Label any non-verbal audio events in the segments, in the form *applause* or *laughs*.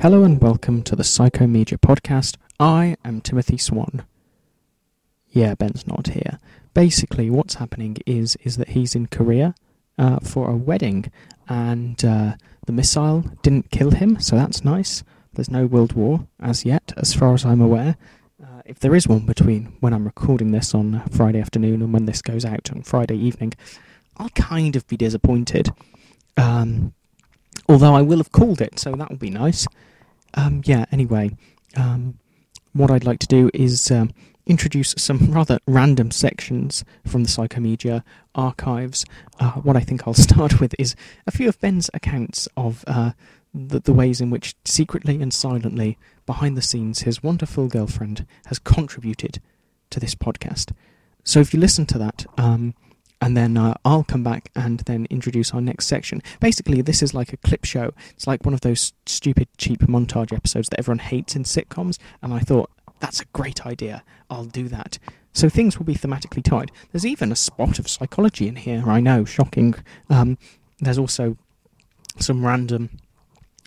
Hello and welcome to the Psychomedia podcast. I am Timothy Swan. Yeah, Ben's not here. Basically, what's happening is is that he's in Korea uh, for a wedding, and uh, the missile didn't kill him, so that's nice. There's no world war as yet, as far as I'm aware. Uh, if there is one between when I'm recording this on Friday afternoon and when this goes out on Friday evening, I'll kind of be disappointed. Um, although I will have called it, so that will be nice. Um, yeah, anyway, um, what I'd like to do is um, introduce some *laughs* rather random sections from the Psychomedia archives. Uh, what I think I'll *laughs* start with is a few of Ben's accounts of uh, the, the ways in which, secretly and silently, behind the scenes, his wonderful girlfriend has contributed to this podcast. So if you listen to that, um, and then uh, I'll come back and then introduce our next section. Basically, this is like a clip show. It's like one of those stupid, cheap montage episodes that everyone hates in sitcoms, and I thought, that's a great idea. I'll do that. So things will be thematically tied. There's even a spot of psychology in here, I know, shocking. Um, there's also some random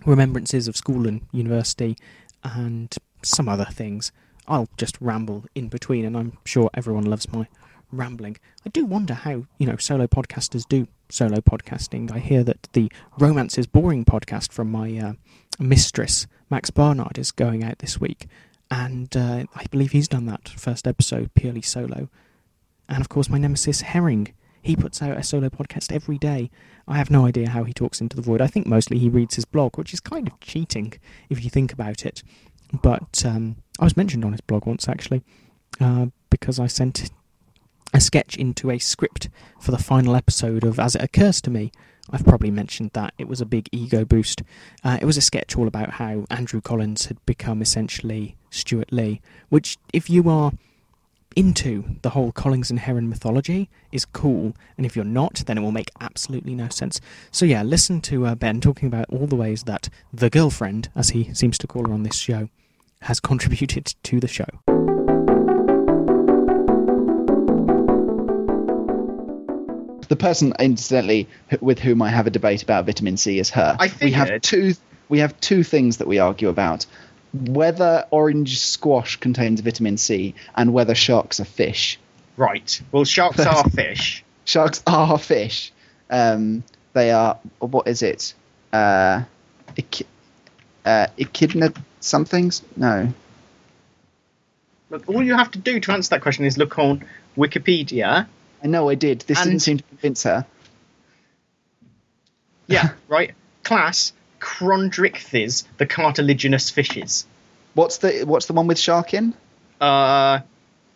remembrances of school and university and some other things. I'll just ramble in between, and I'm sure everyone loves my rambling. I do wonder how, you know, solo podcasters do solo podcasting. I hear that the Romance is Boring podcast from my uh, mistress, Max Barnard, is going out this week. And uh, I believe he's done that first episode purely solo. And of course, my nemesis, Herring. He puts out a solo podcast every day. I have no idea how he talks into the void. I think mostly he reads his blog, which is kind of cheating if you think about it. But um, I was mentioned on his blog once, actually, uh, because I sent a sketch into a script for the final episode of As It Occurs to Me. I've probably mentioned that. It was a big ego boost. Uh, it was a sketch all about how Andrew Collins had become essentially Stewart Lee, which, if you are into the whole Collins and Herring mythology, is cool, and if you're not, then it will make absolutely no sense. So, yeah, listen to uh, Ben talking about all the ways that the girlfriend, as he seems to call her on this show, has *laughs* contributed to the show. Person, incidentally, with whom I have a debate about vitamin C is her. I we have two. We have two things that we argue about: whether orange squash contains vitamin C and whether sharks are fish. Right. Well, sharks are *laughs* fish. Sharks are fish. Um, they are. What is it? Uh, ech- uh, echidna somethings? No. Look, all you have to do to answer that question is look on Wikipedia. I know I did. This And- didn't seem to convince her. Yeah, *laughs* right. Class Chondrichthyes, the cartilaginous fishes. What's the What's the one with shark in? Uh,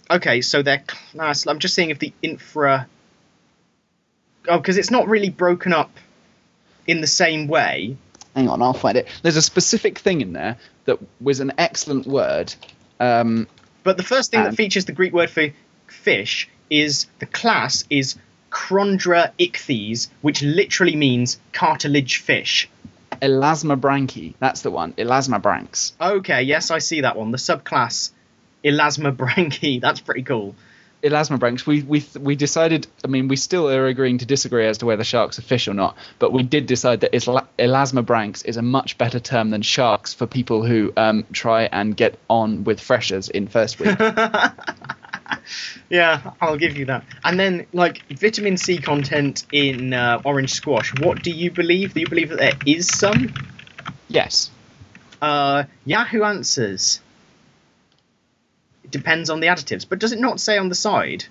okay, so they're class. I'm just seeing if the infra. Oh, because it's not really broken up in the same way. Hang on, I'll find it. There's a specific thing in there that was an excellent word. Um, But the first thing Um, that features the Greek word for fish is the class is Chondrichthyes, which literally means cartilage fish. Elasmobranchi. That's the one. Elasmobranchs. Okay, yes, I see that one. The subclass Elasmobranchi. *laughs* That's pretty cool. Elasmobranchs. We we we decided. I mean, we still are agreeing to disagree as to whether sharks are fish or not. But we did decide that Isla- Elasmobranchs is a much better term than sharks for people who um, try and get on with freshers in first week. *laughs* *laughs* Yeah, I'll give you that. And then, like, vitamin C content in uh, orange squash. What do you believe? Do you believe that there is some? yes. Uh, Yahoo answers. It depends on the additives, but does it not say on the side?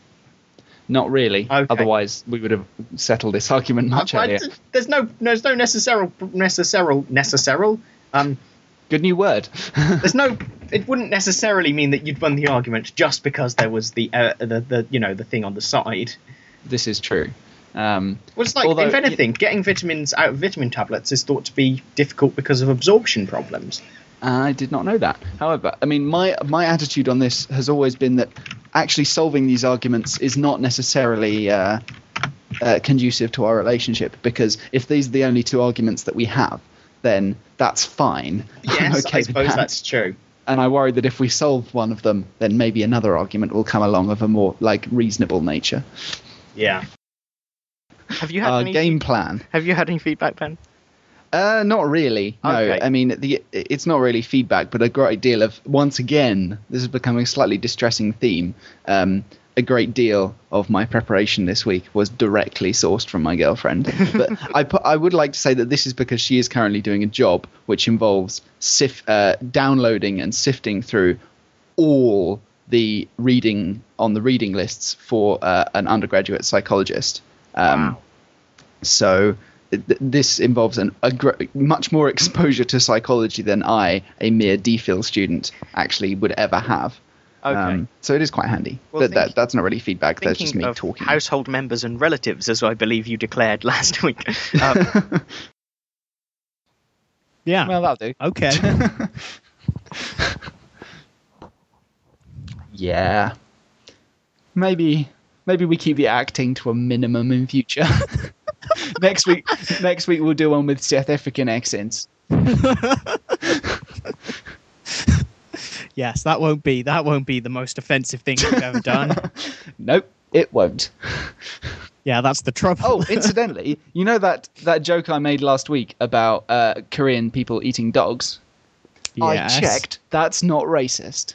Not really. Okay. Otherwise, we would have settled this argument much earlier. there's no, there's no necessary, necessary, necessary. Um, Good new word. *laughs* there's no. It wouldn't necessarily mean that you'd won the argument just because there was the, uh, the, the, you know, the thing on the side. this is true. Um, Well, it's like, Although- if anything, getting vitamins out of vitamin tablets is thought to be difficult because of absorption problems. I did not know that. However, I mean, my my attitude on this has always been that actually solving these arguments is not necessarily uh, uh, conducive to our relationship because if these are the only two arguments that we have, then that's fine. *laughs* Yes, okay I suppose that. that's true. And I worry that if we solve one of them, then maybe another argument will come along of a more like reasonable nature. Yeah. Have you had Our any game plan. Have you had any feedback, Ben? Uh, not really. No, Okay. I mean the it's not really feedback, but a great deal of once again this is becoming a slightly distressing theme. Um, a great deal of my preparation this week was directly sourced from my girlfriend. but I put, I would like to say that this is because she is currently doing a job which involves sif- uh, downloading and sifting through all the reading on the reading lists for uh, an undergraduate psychologist. Um, Wow. so th- this involves an, a gr- much more *laughs* exposure to psychology than I, a mere DPhil student, actually would ever have. Okay. Um, so it is quite handy. Well, but think- that, that's not really feedback. That's just me of talking. household members and relatives, as I believe you declared *laughs* last week. Um, *laughs* Yeah. well, that'll do. okay. *laughs* Yeah. Maybe maybe we keep the acting to a minimum in future. next week next week we'll do one with South African accents. Yes, that won't be that won't be the most offensive thing you've ever done. *laughs* Nope, it won't. Yeah, that's the trouble. Oh, *laughs* incidentally, you know that that joke I made last week about uh, Korean people eating dogs? Yes. I checked. That's not racist.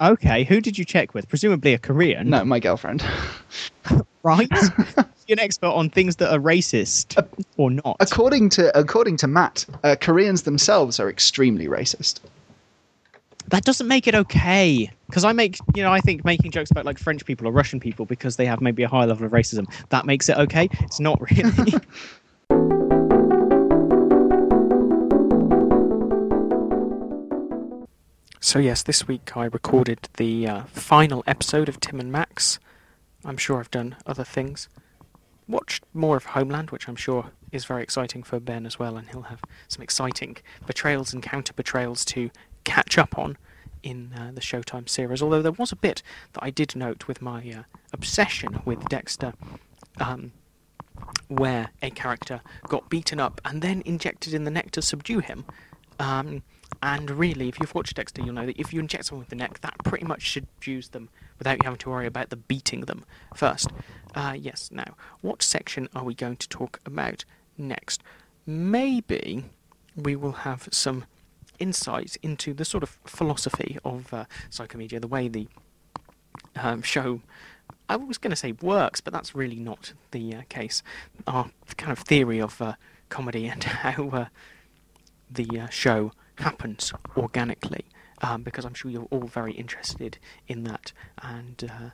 Okay, who did you check with? Presumably a Korean. No, my girlfriend. *laughs* right? You're an expert on things that are racist or not. according to according to Matt, uh, Koreans themselves are extremely racist. That doesn't make it okay. Because I make, you know, I think making jokes about like French people or Russian people because they have maybe a high level of racism, that makes it okay. It's not really. *laughs* So, yes, this week I recorded the uh, final episode of Tim and Max. I'm sure I've done other things. Watched more of Homeland, which I'm sure is very exciting for Ben as well, and he'll have some exciting betrayals and counter betrayals to catch up on in uh, the Showtime series. Although there was a bit that I did note with my uh, obsession with Dexter. Um, where a character got beaten up and then injected in the neck to subdue him. Um, and really, if you've watched Dexter, you'll know that if you inject someone with the neck, that pretty much subdues them without you having to worry about the beating them first. Uh, yes, now, what section are we going to talk about next? Maybe we will have some insight into the sort of philosophy of uh, psychomedia, the way the um, show I was going to say works, but that's really not the uh, case. Our kind of theory of uh, comedy and *laughs* how uh, the uh, show happens organically, um, because I'm sure you're all very interested in that and uh,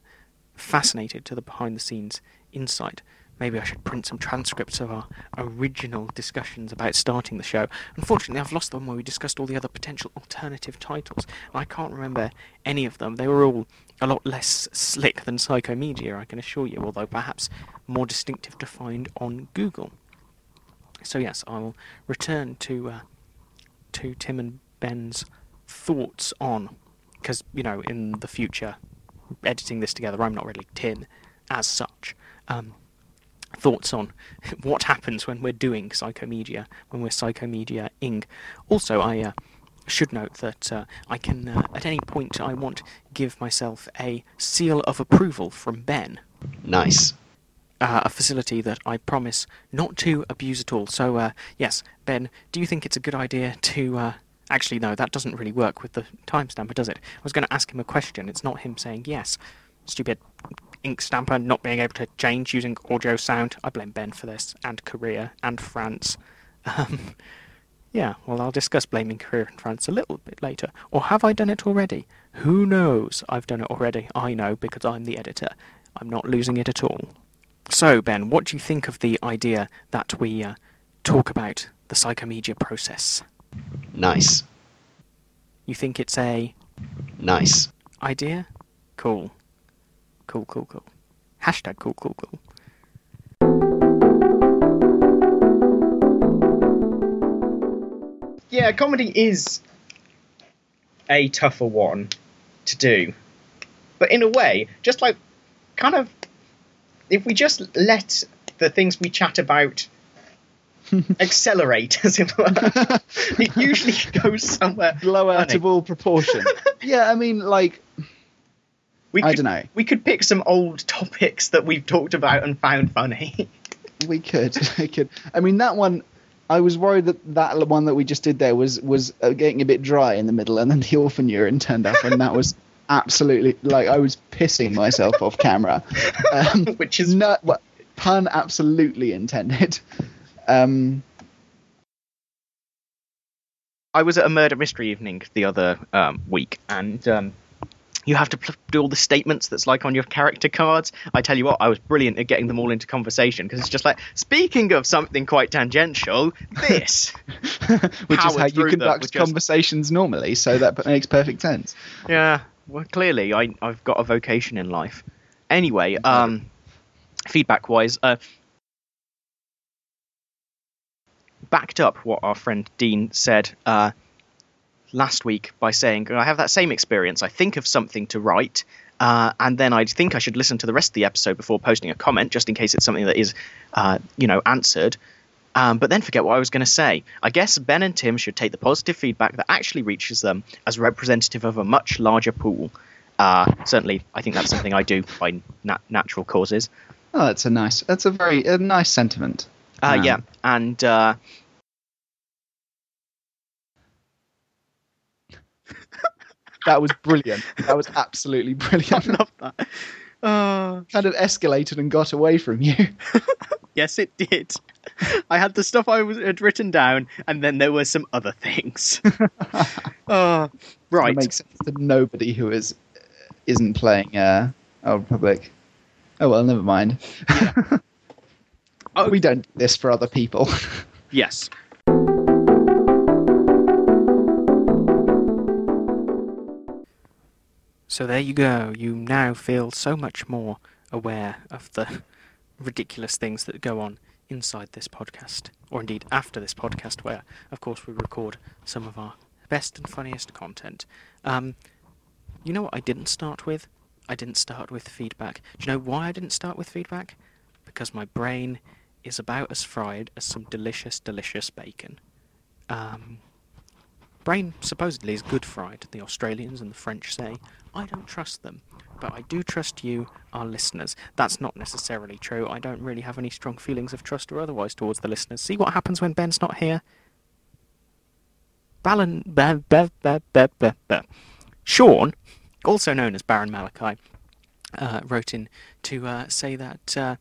fascinated to the behind the scenes insight. Maybe I should print some transcripts of our original discussions about starting the show. Unfortunately, I've lost the one where we discussed all the other potential alternative titles, I can't remember any of them. They were all a lot less slick than Psychomedia, I can assure you, although perhaps more distinctive to find on Google. So yes, I will return to uh, to Tim and Ben's thoughts on, because you know, in the future, editing this together, I'm not really Tim as such. Um, thoughts on *laughs* what happens when we're doing psychomedia, when we're psychomedia ing. Also, I uh, should note that uh, I can, uh, at any point I want, give myself a seal of approval from Ben, nice. uh, a facility that I promise not to abuse at all. So, uh, yes, Ben, do you think it's a good idea to. Uh, actually, no, that doesn't really work with the timestamper, does it? I was going to ask him a question. It's not him saying yes. Stupid ink stamper not being able to change using audio sound. I blame Ben for this, and Korea, and France. Um, yeah, well, I'll discuss blaming Korea and France a little bit later. Or have I done it already? Who knows? I've done it already. I know because I'm the editor. I'm not losing it at all. So, Ben, what do you think of the idea that we uh, talk about the psychomedia process? Nice. You think it's a Nice. idea? Cool. Cool, cool, cool. Hashtag cool, cool, cool. Yeah, comedy is a tougher one to do. But in a way, just like kind of if we just let the things we chat about *laughs* accelerate, as it were, *laughs* it usually goes somewhere. Blow out funny. of all proportion. *laughs* yeah, I mean, like, We I could, dunno. We could pick some old topics that we've talked about and found funny. *laughs* we could, *laughs* we could. I mean, that one, I was worried that that one that we just did there was was uh, getting a bit dry in the middle, and then the *laughs* orphan urine turned up, and that was absolutely like I was pissing myself off camera. Um, Which is no well, pun absolutely intended. Um, I was at a murder mystery evening the other um, week, and um, you have to pl- do all the statements that's like on your character cards. I tell you what, I was brilliant at getting them all into conversation because it's just like, speaking of something quite tangential, this. *laughs* which is how you conduct just- conversations normally, so that makes perfect sense. yeah, well, clearly I, I've got a vocation in life. Anyway, um, feedback wise, uh, backed up what our friend Dean said uh, last week by saying, I have that same experience. I think of something to write, uh, and then I think I should listen to the rest of the episode before posting a comment, just in case it's something that is, uh, you know, answered. Um, but then forget what I was going to say. I guess Ben and Tim should take the positive feedback that actually reaches them as representative of a much larger pool. Uh, certainly, I think that's something I do by nat- natural causes. Oh, that's a nice. That's a very a nice sentiment. Uh, Um, yeah, and That was brilliant. that was absolutely brilliant. *laughs* I love that. Uh, kind of escalated and got away from you. *laughs* yes, it did. I had the stuff I was, had written down, and then there were some other things. uh, *laughs* right. It makes sense to nobody who is isn't playing uh, Old Republic. Oh well, never mind. Oh. We don't do this for other people. Yes. So there you go. You now feel so much more aware of the *laughs* ridiculous things that go on inside this podcast, or indeed after this podcast, where, of course, we record some of our best and funniest content. Um, you know what I didn't start with? I didn't start with feedback. Do you know why I didn't start with feedback? Because my brain is about as fried as some delicious, delicious bacon. Um, brain supposedly is good fried, the Australians and the French say. I don't trust them, but I do trust you, our listeners. That's not necessarily true. I don't really have any strong feelings of trust or otherwise towards the listeners. See what happens when Ben's not here? Balan, ba, ba, ba, ba, ba, ba. Sean, also known as Baron Malachi, uh, wrote in to uh, say that uh,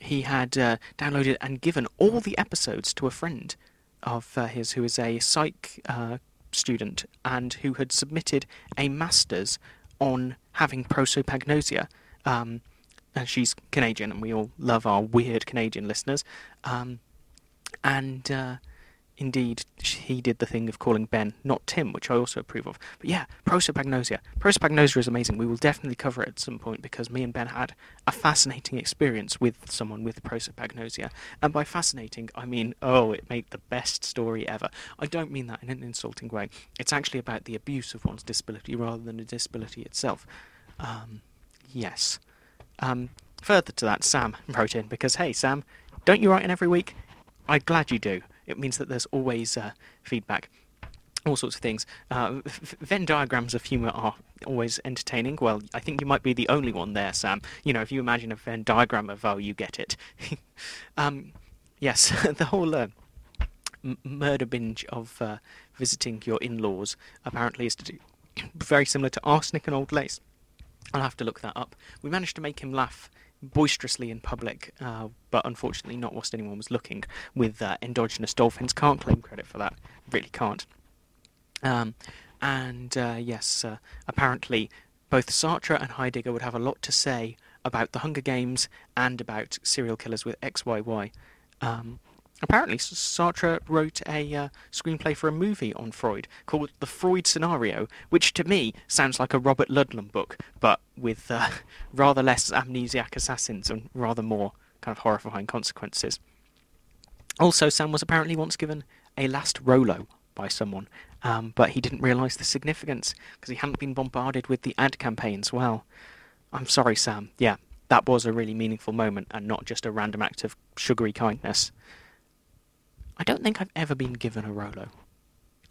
he had uh, downloaded and given all the episodes to a friend of uh, his who is a psych uh, student and who had submitted a master's on having prosopagnosia. Um, and she's Canadian, and we all love our weird Canadian listeners. Um, and uh, indeed, he did the thing of calling Ben not Tim, which I also approve of. But yeah, prosopagnosia. Prosopagnosia is amazing. We will definitely cover it at some point because me and Ben had a fascinating experience with someone with prosopagnosia. And by fascinating, I mean, oh, it made the best story ever. I don't mean that in an insulting way. It's actually about the abuse of one's disability rather than the disability itself. Um, yes. Um, further to that, Sam *laughs* wrote in because, hey, Sam, don't you write in every week? I'm glad you do. It means that there's always uh, feedback, all sorts of things. Uh, Venn diagrams of humour are always entertaining. Well, I think you might be the only one there, Sam. You know, if you imagine a Venn diagram of oh, you get it. *laughs* um, yes, *laughs* the whole uh, murder binge of uh, visiting your in-laws apparently is *coughs* very similar to arsenic and old lace. I'll have to look that up. We managed to make him laugh boisterously in public, uh, but unfortunately not whilst anyone was looking, with uh, endogenous dolphins. Can't claim credit for that. Really can't. Um, and uh, yes, uh, apparently both Sartre and Heidegger would have a lot to say about the Hunger Games and about serial killers with XYY. Um, apparently, Sartre wrote a uh, screenplay for a movie on Freud called The Freud Scenario, which to me sounds like a Robert Ludlum book, but with uh, *laughs* rather less amnesiac assassins and rather more kind of horrifying consequences. Also, Sam was apparently once given a last Rolo by someone, um, but he didn't realise the significance because he hadn't been bombarded with the ad campaigns. Well, I'm sorry, Sam. Yeah, that was a really meaningful moment and not just a random act of sugary kindness. I don't think I've ever been given a Rolo.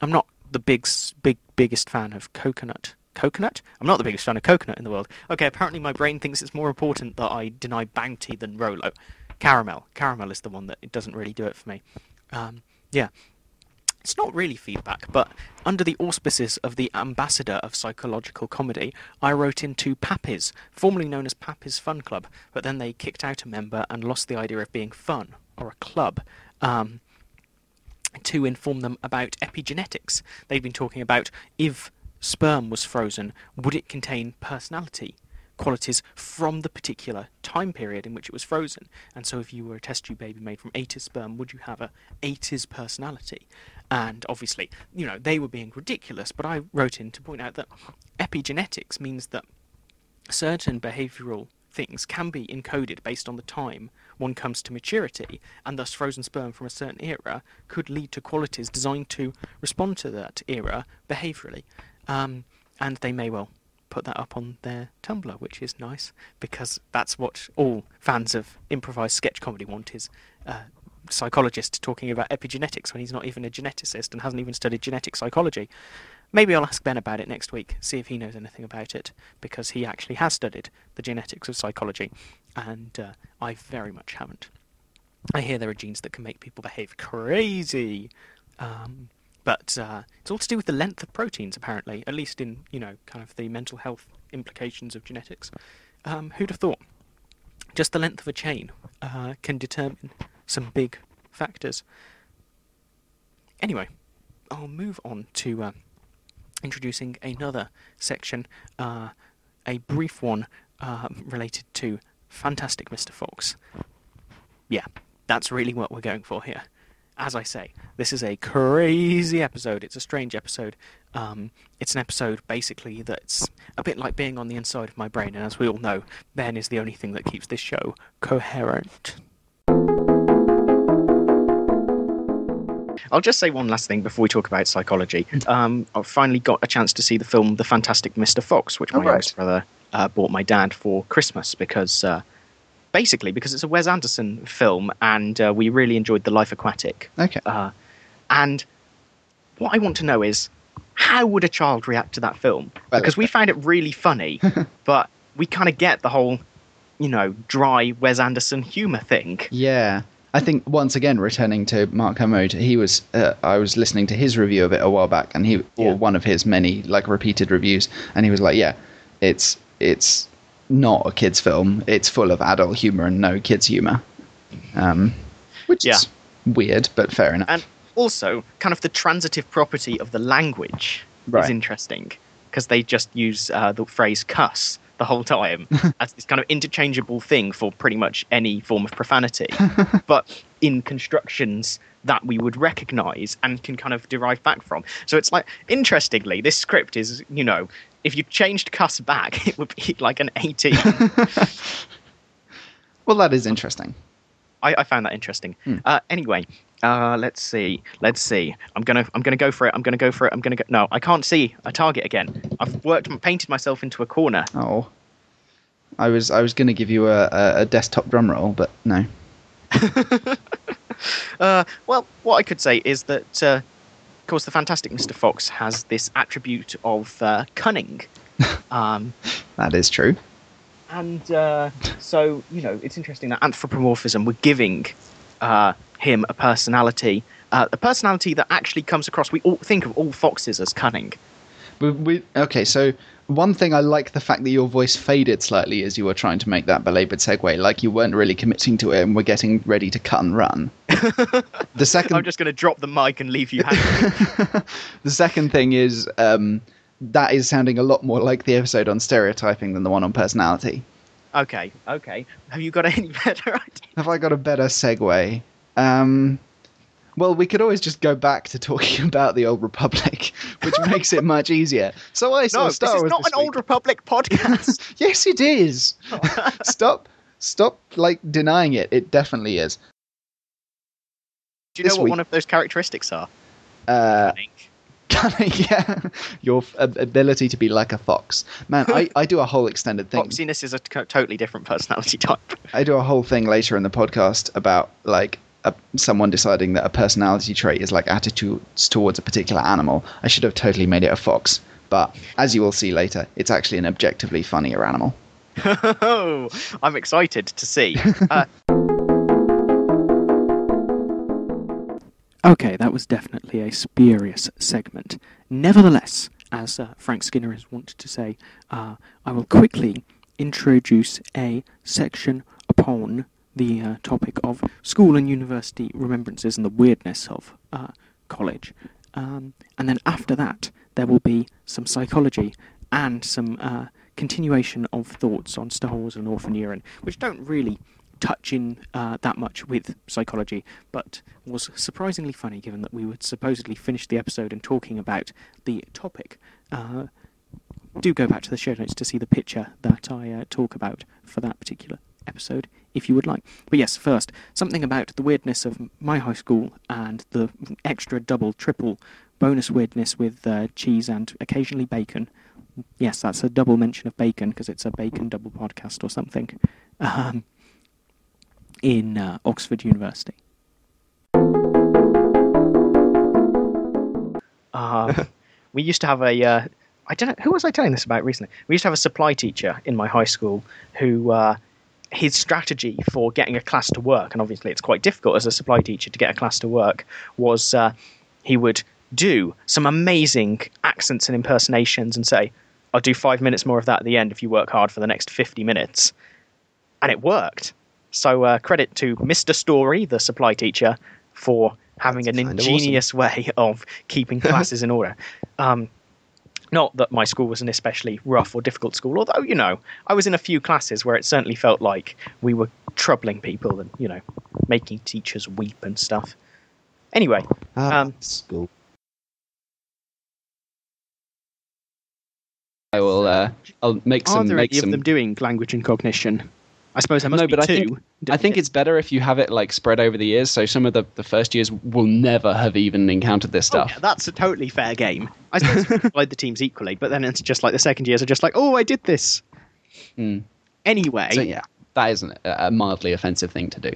I'm not the big, big, biggest fan of coconut. Coconut? I'm not the biggest fan of coconut in the world. Okay, apparently my brain thinks it's more important that I deny bounty than Rolo. Caramel. Caramel is the one that it doesn't really do it for me. Um, yeah. It's not really feedback, but under the auspices of the ambassador of psychological comedy, I wrote into Pappy's, formerly known as Pappy's Fun Club, but then they kicked out a member and lost the idea of being fun, or a club. Um, to inform them about epigenetics. They've been talking about if sperm was frozen, would it contain personality? qualities from the particular time period in which it was frozen. And so, if you were a test tube baby made from 80s sperm, would you have a 80s personality? And obviously, you know, they were being ridiculous, but I wrote in to point out that epigenetics means that certain behavioral things can be encoded based on the time one comes to maturity, and thus frozen sperm from a certain era could lead to qualities designed to respond to that era behaviorally. Um, and they may well put that up on their Tumblr, which is nice because that's what all fans of improvised sketch comedy want is a psychologist talking about epigenetics when he's not even a geneticist and hasn't even studied genetic psychology. Maybe I'll ask Ben about it next week, see if he knows anything about it, because he actually has studied the genetics of psychology, and uh, I very much haven't. I hear there are genes that can make people behave crazy. Um, but uh, it's all to do with the length of proteins, apparently, at least in, you know, kind of the mental health implications of genetics. Um, who'd have thought? Just the length of a chain uh, can determine some big factors. Anyway, I'll move on to uh, introducing another section, uh, a brief one uh, related to Fantastic Mr. Fox. Yeah, that's really what we're going for here as I say, this is a crazy episode. It's a strange episode. Um, it's an episode basically that's a bit like being on the inside of my brain, and as we all know, Ben is the only thing that keeps this show coherent. I'll just say one last thing before we talk about psychology. Um, I finally got a chance to see the film The Fantastic Mr. Fox, which my Oh, right. youngest brother uh, bought my dad for Christmas because, uh, basically, because it's a Wes Anderson film and uh, we really enjoyed The Life Aquatic. Okay. Uh, and what I want to know is how would a child react to that film? Because we found it really funny, *laughs* but we kind of get the whole, you know, dry Wes Anderson humor thing. Yeah. I think once again, returning to Mark Kermode, he was. Uh, I was listening to his review of it a while back, and he Yeah. or one of his many like repeated reviews, and he was like, "Yeah, it's it's not a kids' film. It's full of adult humor and no kids' humor." Um, which Yeah. is weird, but fair enough. And also, kind of the transitive property of the language Right. is interesting because they just use uh, the phrase cuss the whole time *laughs* as this kind of interchangeable thing for pretty much any form of profanity, *laughs* but in constructions that we would recognize and can kind of derive back from. So it's like, interestingly, this script is, you know, if you changed cuss back, *laughs* it would be like an 18. well, that is interesting. I, I found that interesting. Hmm. Uh, anyway, uh, let's see. Let's see. I'm gonna I'm gonna go for it. I'm gonna go for it. I'm gonna go. No, I can't see a target again. I've worked painted myself into a corner. Oh, I was I was going to give you a, a, a desktop drum roll, but no. *laughs* Uh, well, what I could say is that, uh, of course, the Fantastic Mr. Fox has this attribute of uh, cunning. *laughs* Um, That is true. and uh, so, you know, it's interesting that anthropomorphism, we're giving uh, him a personality, uh, a personality that actually comes across. We all think of all foxes as cunning. We, we, okay, so one thing I like the fact that your voice faded slightly as you were trying to make that belabored segue, like you weren't really committing to it and were getting ready to cut and run. *laughs* the second, I'm just going to drop the mic and leave you hanging. *laughs* the second thing is um, that is sounding a lot more like the episode on stereotyping than the one on personality. Okay, okay. Have you got *laughs* any better idea? Have I got a better segue? Um, well, we could always just go back to talking *laughs* about the Old Republic, *laughs* which makes it much easier. So I saw No, Star this is not this an week. Old Republic podcast. Yes, it is. stop, stop, like denying it. It definitely is. Do you know what week- one of those characteristics are? Uh. *laughs* yeah, your f- ability to be like a fox. Man, I, I do a whole extended thing. Foxiness is a t- totally different personality type. *laughs* I do a whole thing later in the podcast about like a, someone deciding that a personality trait is like attitudes towards a particular animal. I should have totally made it a fox, but as you will see later, it's actually an objectively funnier animal. *laughs* oh, I'm excited to see. Uh, Okay, that was definitely a spurious segment. Nevertheless, as uh, Frank Skinner has wanted to say, uh, I will quickly introduce a section upon the uh, topic of school and university remembrances and the weirdness of uh, college. Um, and then after that, there will be some psychology and some uh, continuation of thoughts on Star Wars and Orphan Urine, which don't really touch in uh, that much with psychology, but was surprisingly funny given that we would supposedly finish the episode and talking about the topic. Uh, do go back to the show notes to see the picture that I uh, talk about for that particular episode if you would like. But yes, first, something about the weirdness of my high school and the extra double, triple bonus weirdness with uh, cheese and occasionally bacon. Yes, that's a double mention of bacon because it's a bacon double podcast or something. Um, in uh, Oxford University. Uh, *laughs* we used to have a. Uh, I don't know who was I telling this about recently. We used to have a supply teacher in my high school who uh, his strategy for getting a class to work, and obviously it's quite difficult as a supply teacher to get a class to work, was uh, he would do some amazing accents and impersonations and say, "I'll do five minutes more of that at the end if you work hard for the next fifty minutes," and it worked. So uh, credit to Mr. Story, the supply teacher, for having That's an kind of ingenious way of keeping *laughs* classes in order. Um, not that my school was an especially rough or difficult school, although you know I was in a few classes where it certainly felt like we were troubling people and you know making teachers weep and stuff. Anyway, Ah, Um, school. I will. Uh, I'll make are some. there Make any some. of them doing language and cognition? I suppose there must No, be but I two. think- I think it's better if you have it like spread over the years. So some of the, the first years will never have even encountered this Oh, stuff. yeah, that's a totally fair game. I suppose *laughs* divide the teams equally, but then it's just like the second years are just like, oh, I did this. Mm. Anyway, So yeah, that isn't a a mildly offensive thing to do.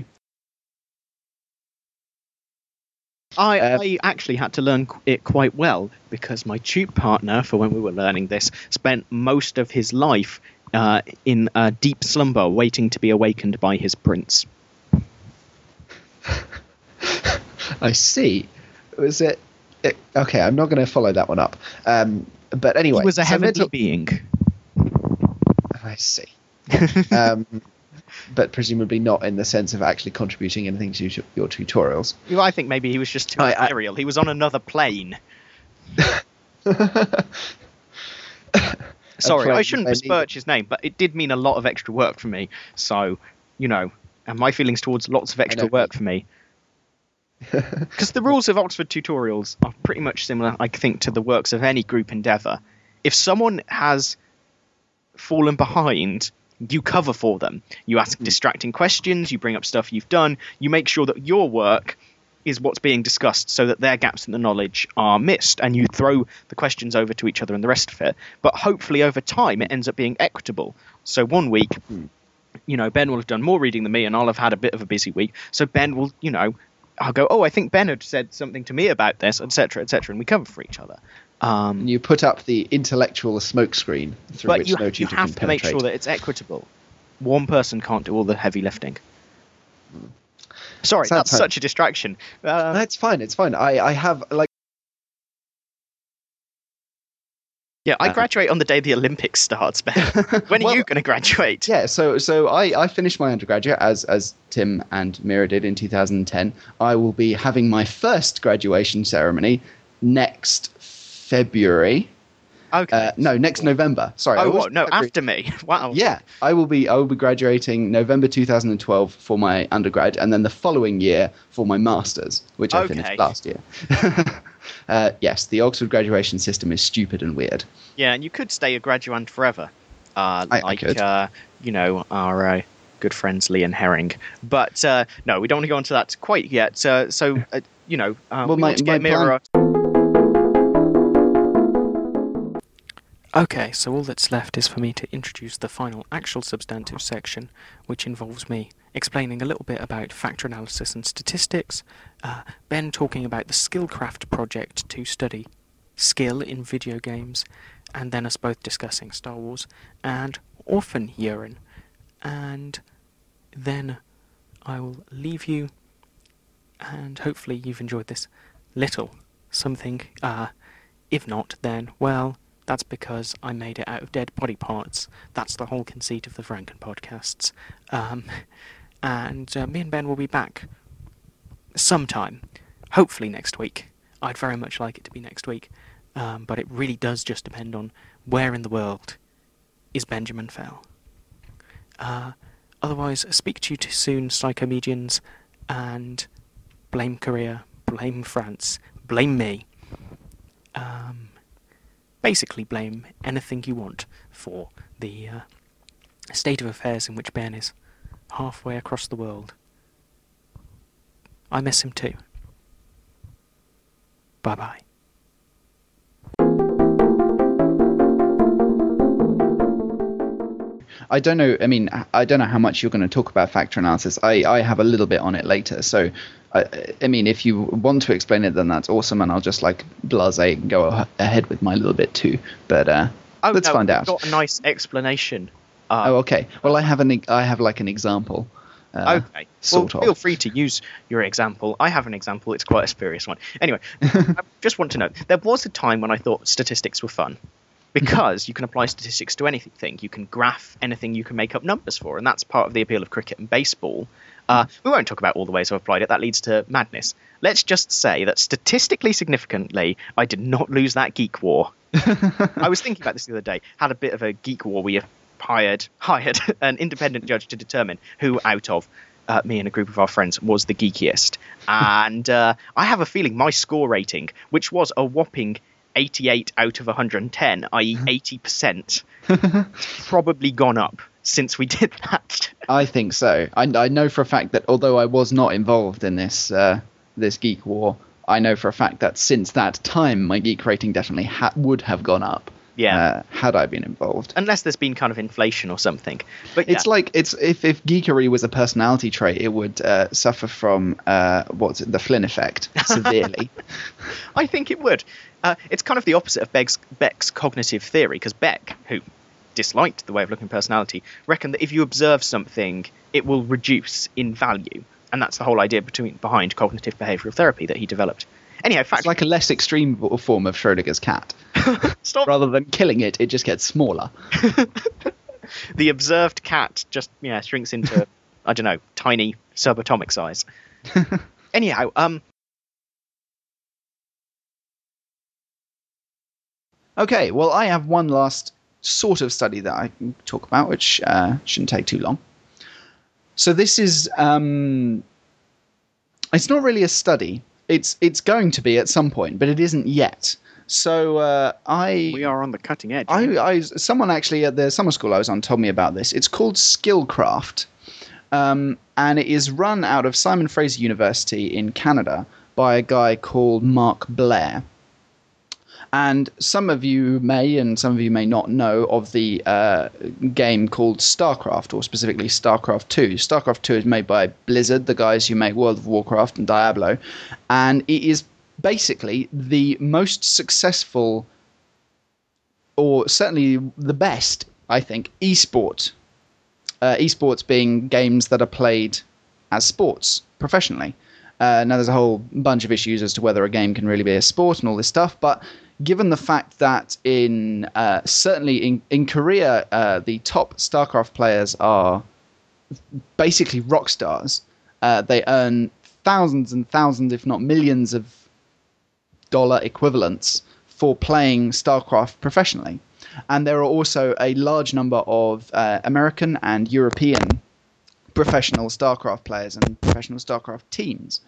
I, Uh, I actually had to learn it quite well because my tube partner, for when we were learning this, spent most of his life uh, in a deep slumber waiting to be awakened by his prince. *laughs* I see. Was it? it okay, I'm not going to follow that one up. Um, but anyway, he was a so heavenly mental- being. I see. *laughs* um, but presumably not in the sense of actually contributing anything to your- your tutorials. Well, I think maybe he was just too I- I- He was on another plane. *laughs* Sorry, I shouldn't besmirch his name, but it did mean a lot of extra work for me. So, you know, and my feelings towards lots of extra work for me. *laughs* Because the rules of Oxford tutorials are pretty much similar, I think, to the works of any group endeavour. If someone has fallen behind, you cover for them. You ask distracting questions, you bring up stuff you've done, you make sure that your work is what's being discussed so that their gaps in the knowledge are missed and you throw the questions over to each other and the rest of it. But hopefully over time it ends up being equitable. So one week, you know, Ben will have done more reading than me and I'll have had a bit of a busy week. So Ben will, you know, I'll go, oh, I think Ben had said something to me about this, etc., etc., and we cover for each other. Um, And you put up the intellectual smokescreen through but which you, no you have can to make sure that it's equitable. One person can't do all the heavy lifting. Sorry, that's such a distraction. Uh, it's fine. It's fine. I, I have like yeah, I uh, graduate on the day the Olympics starts, Ben. *laughs* when are Well, you going to graduate? yeah. So so I, I finished my undergraduate as as Tim and Mira did in 2010. I will be having my first graduation ceremony next February. Okay. Uh, no, next November. Sorry. Oh, what? No, after me. *laughs* Wow. Yeah, I will be. I will be graduating November 2012 for my undergrad, and then the following year for my masters, which I Okay. finished last year. *laughs* uh, yes, the Oxford graduation system is stupid and weird. Yeah, and you could stay a graduand forever, uh, I- I like could. Uh, you know our uh, good friends Lee and Herring. But uh, no, we don't want to go into that quite yet. Uh, so uh, you know, Well, we my- want to get Mira. Okay, so all that's left is for me to introduce the final actual substantive section, which involves me explaining a little bit about factor analysis and statistics, uh, Ben talking about the Skillcraft project to study skill in video games, and then us both discussing Star Wars and Orphan Urine. And then I will leave you and hopefully you've enjoyed this little something. Uh, if not, then, well, that's because I made it out of dead body parts. That's the whole conceit of the Franken podcasts. Um, and uh, me and Ben will be back sometime, hopefully next week. I'd very much like it to be next week, um, but it really does just depend on where in the world is Benjamin Fell. Uh, otherwise, speak to you soon, psychomedians, and blame Korea, blame France, blame me. Um, basically, blame anything you want for the uh, state of affairs in which Ben is halfway across the world. I miss him too. Bye bye. I don't know. I mean, I don't know how much you're going to talk about factor analysis. I, I have a little bit on it later. So, I, I mean, if you want to explain it, then that's awesome, and I'll just like blase and go ahead with my little bit too. But uh, Oh, let's no, find out. Got a nice explanation. Uh, Oh, okay. Well, I have an I have like an example. Uh, okay. well, of. feel free to use your example. I have an example. It's quite a spurious one. Anyway, *laughs* I just want to know there was a time when I thought statistics were fun because you can apply statistics to anything. You can graph anything. You can make up numbers for, and that's part of the appeal of cricket and baseball. Uh, we won't talk about all the ways I've applied it. That leads to madness. Let's just say that statistically significantly, I did not lose that geek war. *laughs* I was thinking about this the other day. Had a bit of a geek war. We hired *laughs* hired an independent judge to determine who out of uh, me and a group of our friends was the geekiest. *laughs* And uh, I have a feeling my score rating, which was a whopping 88 out of 110, i.e., 80%, *laughs* probably gone up since we did that. I think so. I, I know for a fact that although I was not involved in this uh, this geek war, I know for a fact that since that time, my geek rating definitely ha- would have gone up. Yeah. Uh, had I been involved. Unless there's been kind of inflation or something. But It's yeah. like it's if if geekery was a personality trait, it would uh, suffer from uh, what's it, the Flynn effect *laughs* severely. I think it would. Uh, it's kind of the opposite of Beck's, Beck's cognitive theory, because Beck, who disliked the way of looking personality, reckoned that if you observe something, it will reduce in value. And that's the whole idea between, behind cognitive behavioral therapy that he developed. Anyhow, fact, it's like a less extreme form of Schrodinger's cat. *laughs* stop. Rather than killing it, it just gets smaller. *laughs* The observed cat just yeah shrinks into I don't know tiny subatomic size. *laughs* Anyhow, um, Okay, well, I have one last sort of study that I can talk about, which uh, shouldn't take too long. So this is um, it's not really a study. It's it's going to be at some point, but it isn't yet. So uh, I we are on the cutting edge. I, I someone actually at the summer school I was on told me about this. It's called Skillcraft, um, and it is run out of Simon Fraser University in Canada by a guy called Mark Blair. And some of you may, and some of you may not know of the uh, game called StarCraft, or specifically StarCraft 2. StarCraft 2 is made by Blizzard, the guys who make World of Warcraft and Diablo, and it is basically the most successful or certainly the best, I think, esport. Uh, esports being games that are played as sports professionally. Uh, now, there's a whole bunch of issues as to whether a game can really be a sport and all this stuff, but given the fact that in uh, certainly in in Korea, uh, the top StarCraft players are basically rock stars. Uh, they earn thousands and thousands, if not millions, of dollar equivalents for playing StarCraft professionally. And there are also a large number of uh, American and European professional StarCraft players and professional StarCraft teams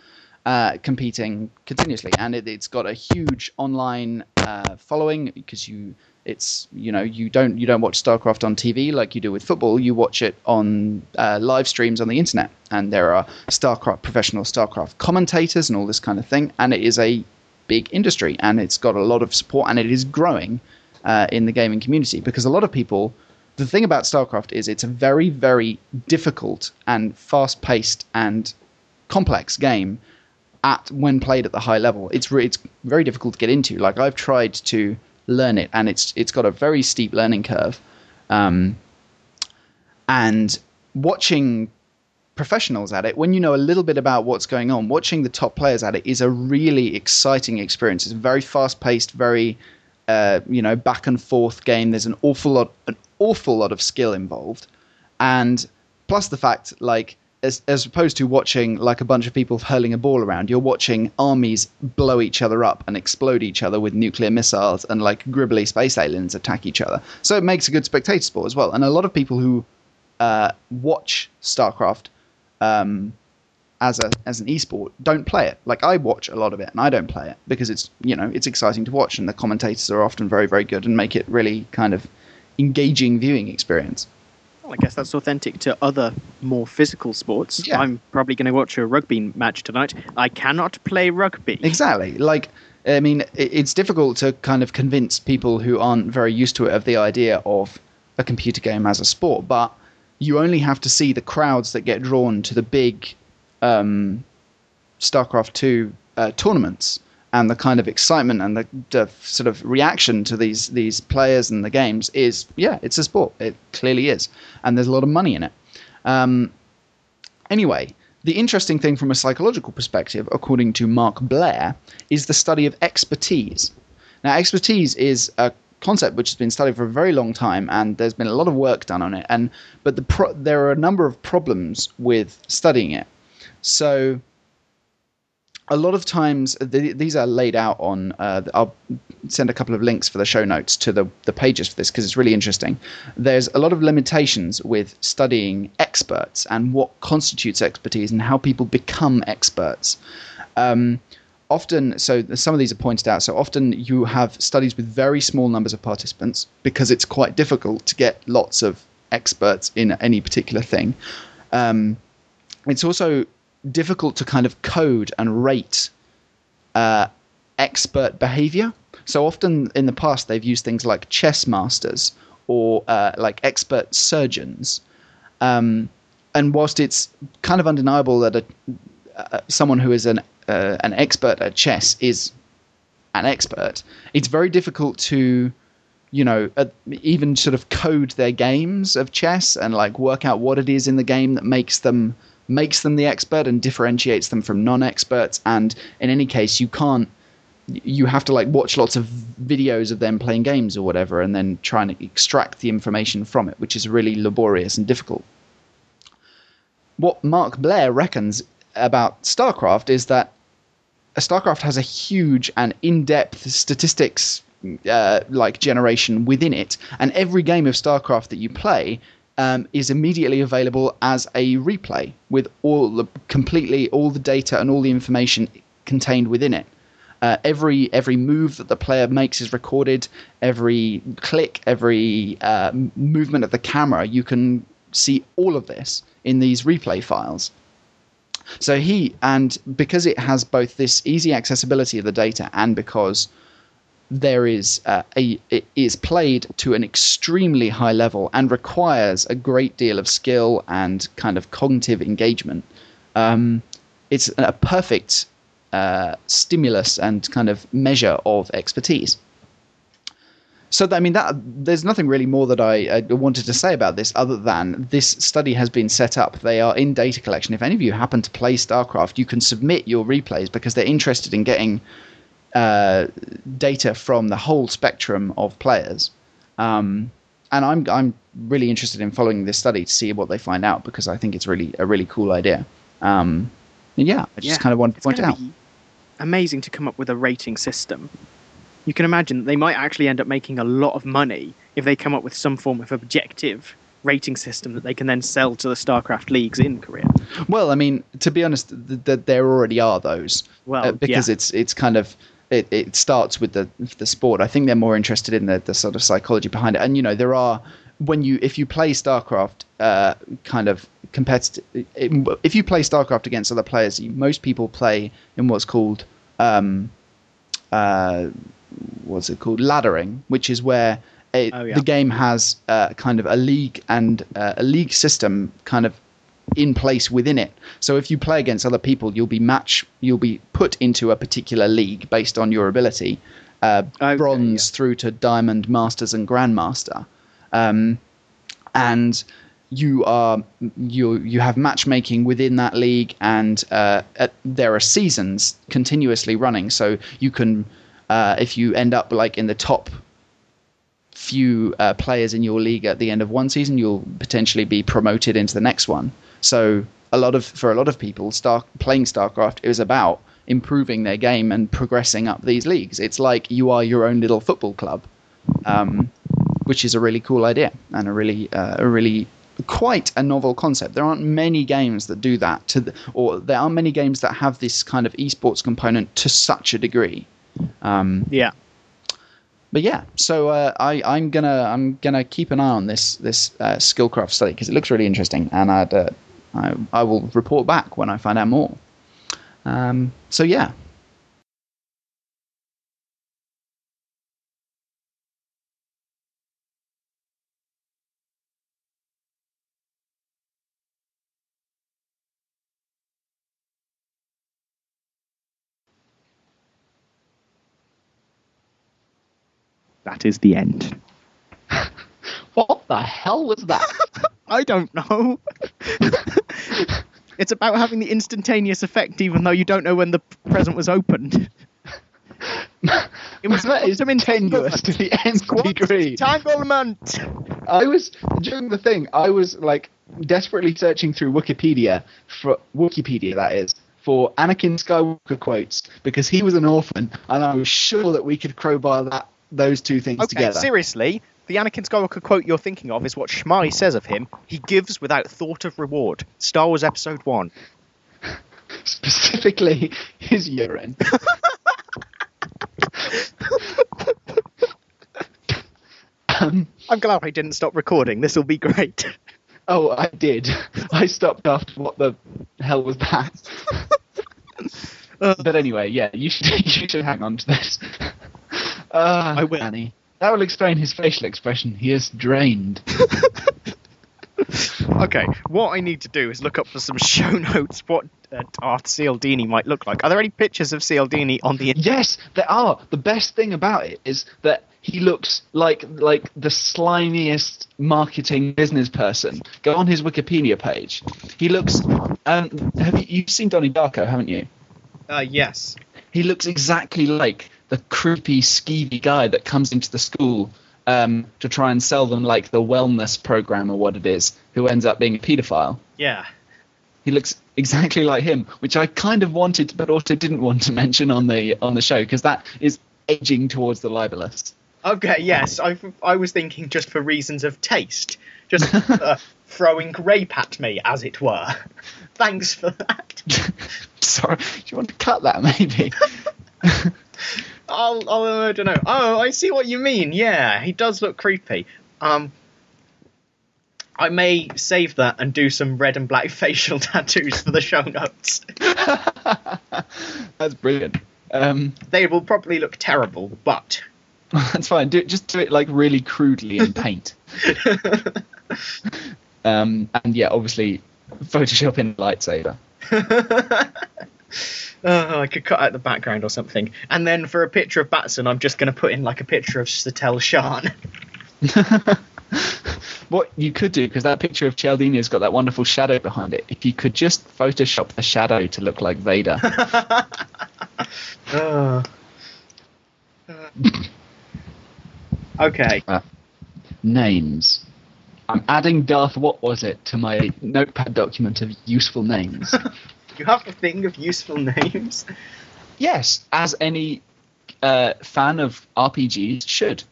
uh, competing continuously. And it, it's got a huge online uh, following because you. It's you know you don't you don't watch StarCraft on TV like you do with football. You watch it on uh, live streams on the internet, and there are StarCraft professional StarCraft commentators and all this kind of thing. And it is a big industry, and it's got a lot of support, and it is growing uh, in the gaming community because a lot of people. The thing about StarCraft is it's a very very difficult and fast paced and complex game at when played at the high level. It's re- it's very difficult to get into. Like I've tried to learn it, and it's it's got a very steep learning curve. Um, and watching professionals at it, when you know a little bit about what's going on, watching the top players at it is a really exciting experience. It's very fast paced, very uh, you know back and forth game. There's an awful lot, an awful lot of skill involved, and plus the fact like as, as opposed to watching like a bunch of people hurling a ball around, you're watching armies blow each other up and explode each other with nuclear missiles and like gribbly space aliens attack each other. So it makes a good spectator sport as well. And a lot of people who uh, watch StarCraft um, as a as an esport don't play it. Like I watch a lot of it and I don't play it because it's you know it's exciting to watch and the commentators are often very very good and make it really kind of engaging viewing experience. Well, I guess that's authentic to other more physical sports. Yeah. I'm probably going to watch a rugby match tonight. I cannot play rugby. Exactly. Like, I mean, it's difficult to kind of convince people who aren't very used to it of the idea of a computer game as a sport, but you only have to see the crowds that get drawn to the big um, StarCraft 2 uh, tournaments and the kind of excitement and the, the sort of reaction to these these players and the games is yeah it's a sport it clearly is and there's a lot of money in it um, Anyway, the interesting thing from a psychological perspective, according to Mark Blair, is the study of expertise. Now, expertise is a concept which has been studied for a very long time, and there's been a lot of work done on it. And but the pro- there are a number of problems with studying it. So, a lot of times th- these are laid out on. Uh, I'll send a couple of links for the show notes to the the pages for this because it's really interesting. There's a lot of limitations with studying experts and what constitutes expertise and how people become experts. Um, often, so some of these are pointed out. So often you have studies with very small numbers of participants because it's quite difficult to get lots of experts in any particular thing. Um, it's also difficult to kind of code and rate uh, expert behavior. So often in the past, they've used things like chess masters or uh, like expert surgeons. Um, and whilst it's kind of undeniable that a, uh, someone who is an uh, an expert at chess is an expert, it's very difficult to, you know, uh, even sort of code their games of chess and like work out what it is in the game that makes them makes them the expert and differentiates them from non-experts. And in any case, you can't. You have to like watch lots of videos of them playing games or whatever, and then try and extract the information from it, which is really laborious and difficult what Mark Blair reckons about StarCraft is that StarCraft has a huge and in-depth statistics uh, like generation within it, and every game of StarCraft that you play um, is immediately available as a replay with all the completely all the data and all the information contained within it. Uh, every every move that the player makes is recorded. Every click, every uh, movement of the camera, you can see all of this in these replay files. So he and because it has both this easy accessibility of the data and because there is uh, a it is played to an extremely high level and requires a great deal of skill and kind of cognitive engagement. Um, it's a perfect uh, stimulus and kind of measure of expertise. So I mean that there's nothing really more that I, I wanted to say about this other than this study has been set up. They are in data collection. If any of you happen to play StarCraft, you can submit your replays because they're interested in getting uh, data from the whole spectrum of players. Um, and I'm I'm really interested in following this study to see what they find out because I think it's really a really cool idea. Um, and yeah, I just Yeah, kind of wanted to point it out. amazing to come up with a rating system. You can imagine that they might actually end up making a lot of money if they come up with some form of objective rating system that they can then sell to the StarCraft leagues in Korea. Well, I mean, to be honest, th- th- there already are those. Well, uh, because yeah. it's it's kind of it, it starts with the the sport. I think they're more interested in the, the sort of psychology behind it. And you know, there are when you if you play StarCraft, uh, kind of competitive. If you play StarCraft against other players, you, most people play in what's called um, uh, what's it called laddering, which is where it, Oh, yeah. the game has uh, kind of a league and uh, a league system kind of in place within it. So if you play against other people, you'll be match you'll be put into a particular league based on your ability, uh, Okay, bronze through to diamond, masters, and grandmaster. Um, and you are you you have matchmaking within that league, and uh, at, there are seasons continuously running. So you can, uh, if you end up like in the top few uh, players in your league at the end of one season, you'll potentially be promoted into the next one. So a lot of for a lot of people, Star playing StarCraft is about improving their game and progressing up these leagues. It's like you are your own little football club, um, which is a really cool idea and a really uh, a really quite a novel concept. There aren't many games that do that to, the, or there aren't many games that have this kind of esports component to such a degree. Um, Yeah. but yeah, so uh, I, I'm gonna I'm gonna keep an eye on this this uh, Skillcraft study because it looks really interesting, and I'd, uh, I I will report back when I find out more. Um, so yeah, That is the end. What the hell was that? *laughs* I don't know. *laughs* it's about having the instantaneous effect, even though you don't know when the present was opened. *laughs* It was that is tenuous to the nth degree. Entanglement. I was during the thing. I was like desperately searching through Wikipedia for Wikipedia that is for Anakin Skywalker quotes because he was an orphan, and I was sure that we could crowbar that those two things Okay, together. seriously, the Anakin Skywalker quote you're thinking of is what Shmi says of him. He gives without thought of reward. Star Wars Episode One. *laughs* Specifically, his urine. *laughs* um, I'm glad I didn't stop recording. This will be great. oh, I did. I stopped after what the hell was that? *laughs* Uh, but anyway, yeah, you should you should hang on to this. Uh, I will. Annie. That will explain his facial expression. He is drained. *laughs* okay, what I need to do is look up for some show *laughs* notes what uh, Darth Cialdini might look like. Are there any pictures of Cialdini on the internet? Yes, there are. The best thing about it is that he looks like like the slimiest marketing business person. Go on his Wikipedia page. He looks. Um, have you you've seen Donnie Darko, haven't you? Uh, yes. He looks exactly like the creepy, skeevy guy that comes into the school um, to try and sell them like the wellness program or what it is, who ends up being a paedophile. Yeah. He looks exactly like him, which I kind of wanted, but also didn't want to mention on the on the show because that is edging towards the libelous. Okay, yes. I, I was thinking just for reasons of taste. Just *laughs* uh, throwing rape at me, as it were. Thanks for that. *laughs* Sorry, do you want to cut that maybe? *laughs* I'll, I'll, I don't know. Oh, I see what you mean. Yeah, he does look creepy. Um, I may save that and do some red and black *laughs* facial tattoos for the show notes. *laughs* That's brilliant. Um, They will probably look terrible, but *laughs* that's fine. Do it, just do it like really crudely in paint. um, and yeah, obviously, Photoshop in lightsaber. Oh, I could cut out the background or something. And then for a picture of Batson, I'm just going to put in like a picture of Satele Shan. *laughs* What you could do, because that picture of Cialdini has got that wonderful shadow behind it, if you could just Photoshop the shadow to look like Vader. *laughs* Uh. uh. okay. Uh, names. I'm adding Darth, what was it, to my notepad document of useful names. *laughs* You have a thing of useful *laughs* names. yes, as any uh, fan of RPGs should.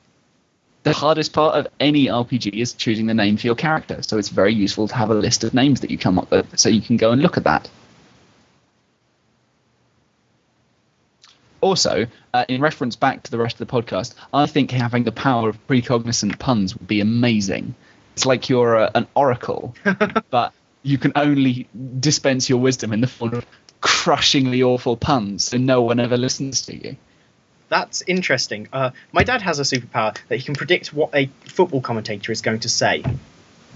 The hardest part of any RPG is choosing the name for your character, so it's very useful to have a list of names that you come up with so you can go and look at that. Also, uh, in reference back to the rest of the podcast, I think having the power of precognizant puns would be amazing. It's like you're a, an oracle, *laughs* but you can only dispense your wisdom in the form of crushingly awful puns, and no one ever listens to you. That's interesting. Uh, my dad has a superpower that he can predict what a football commentator is going to say.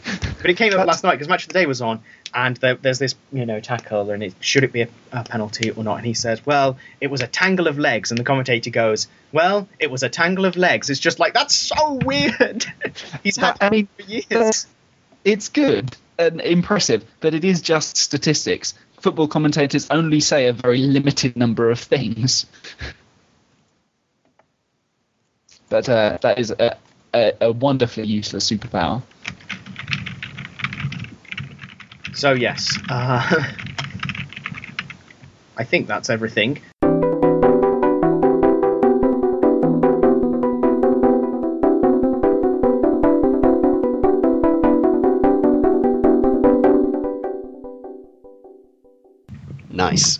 But it came up last night because Match of the Day was on, and there, there's this, you know, tackle, and it, should it be a, a penalty or not? And he says, "Well, it was a tangle of legs," and the commentator goes, "Well, it was a tangle of legs." It's just like that's so *laughs* weird. He's had I mean, for years. it's good impressive, but it is just statistics. Football commentators only say a very limited number of things. *laughs* but uh, that is a, a, a wonderfully useless superpower. So yes, uh, *laughs* I think that's everything. Nice.